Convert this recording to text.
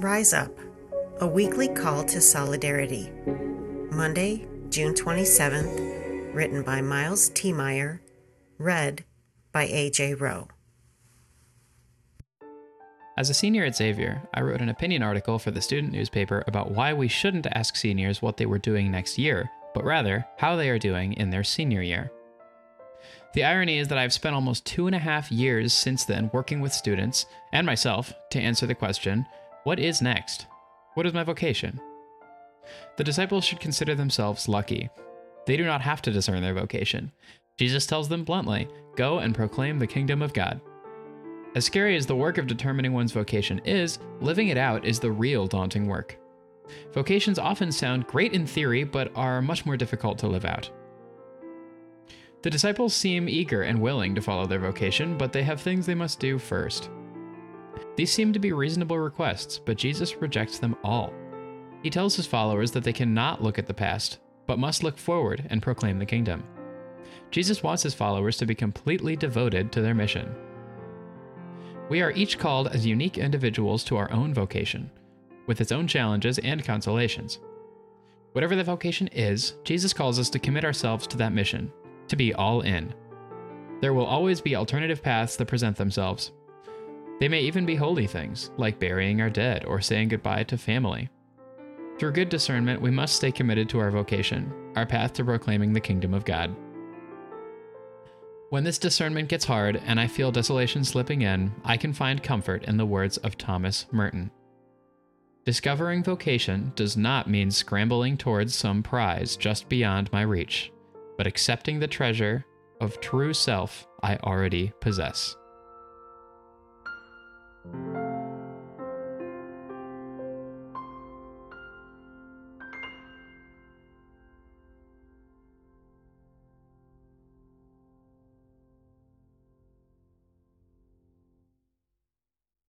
Rise Up, a weekly call to solidarity. Monday, June 27th, written by Miles Tiemeyer, read by A.J. Rowe. As a senior at Xavier, I wrote an opinion article for the student newspaper about why we shouldn't ask seniors what they were doing next year, but rather how they are doing in their senior year. The irony is that I've spent almost two and a half years since then working with students and myself to answer the question what is next? What is my vocation? The disciples should consider themselves lucky. They do not have to discern their vocation. Jesus tells them bluntly go and proclaim the kingdom of God. As scary as the work of determining one's vocation is, living it out is the real daunting work. Vocations often sound great in theory, but are much more difficult to live out. The disciples seem eager and willing to follow their vocation, but they have things they must do first. These seem to be reasonable requests, but Jesus rejects them all. He tells his followers that they cannot look at the past, but must look forward and proclaim the kingdom. Jesus wants his followers to be completely devoted to their mission. We are each called as unique individuals to our own vocation, with its own challenges and consolations. Whatever the vocation is, Jesus calls us to commit ourselves to that mission, to be all in. There will always be alternative paths that present themselves, they may even be holy things, like burying our dead or saying goodbye to family. Through good discernment, we must stay committed to our vocation, our path to proclaiming the kingdom of God. When this discernment gets hard and I feel desolation slipping in, I can find comfort in the words of Thomas Merton. Discovering vocation does not mean scrambling towards some prize just beyond my reach, but accepting the treasure of true self I already possess.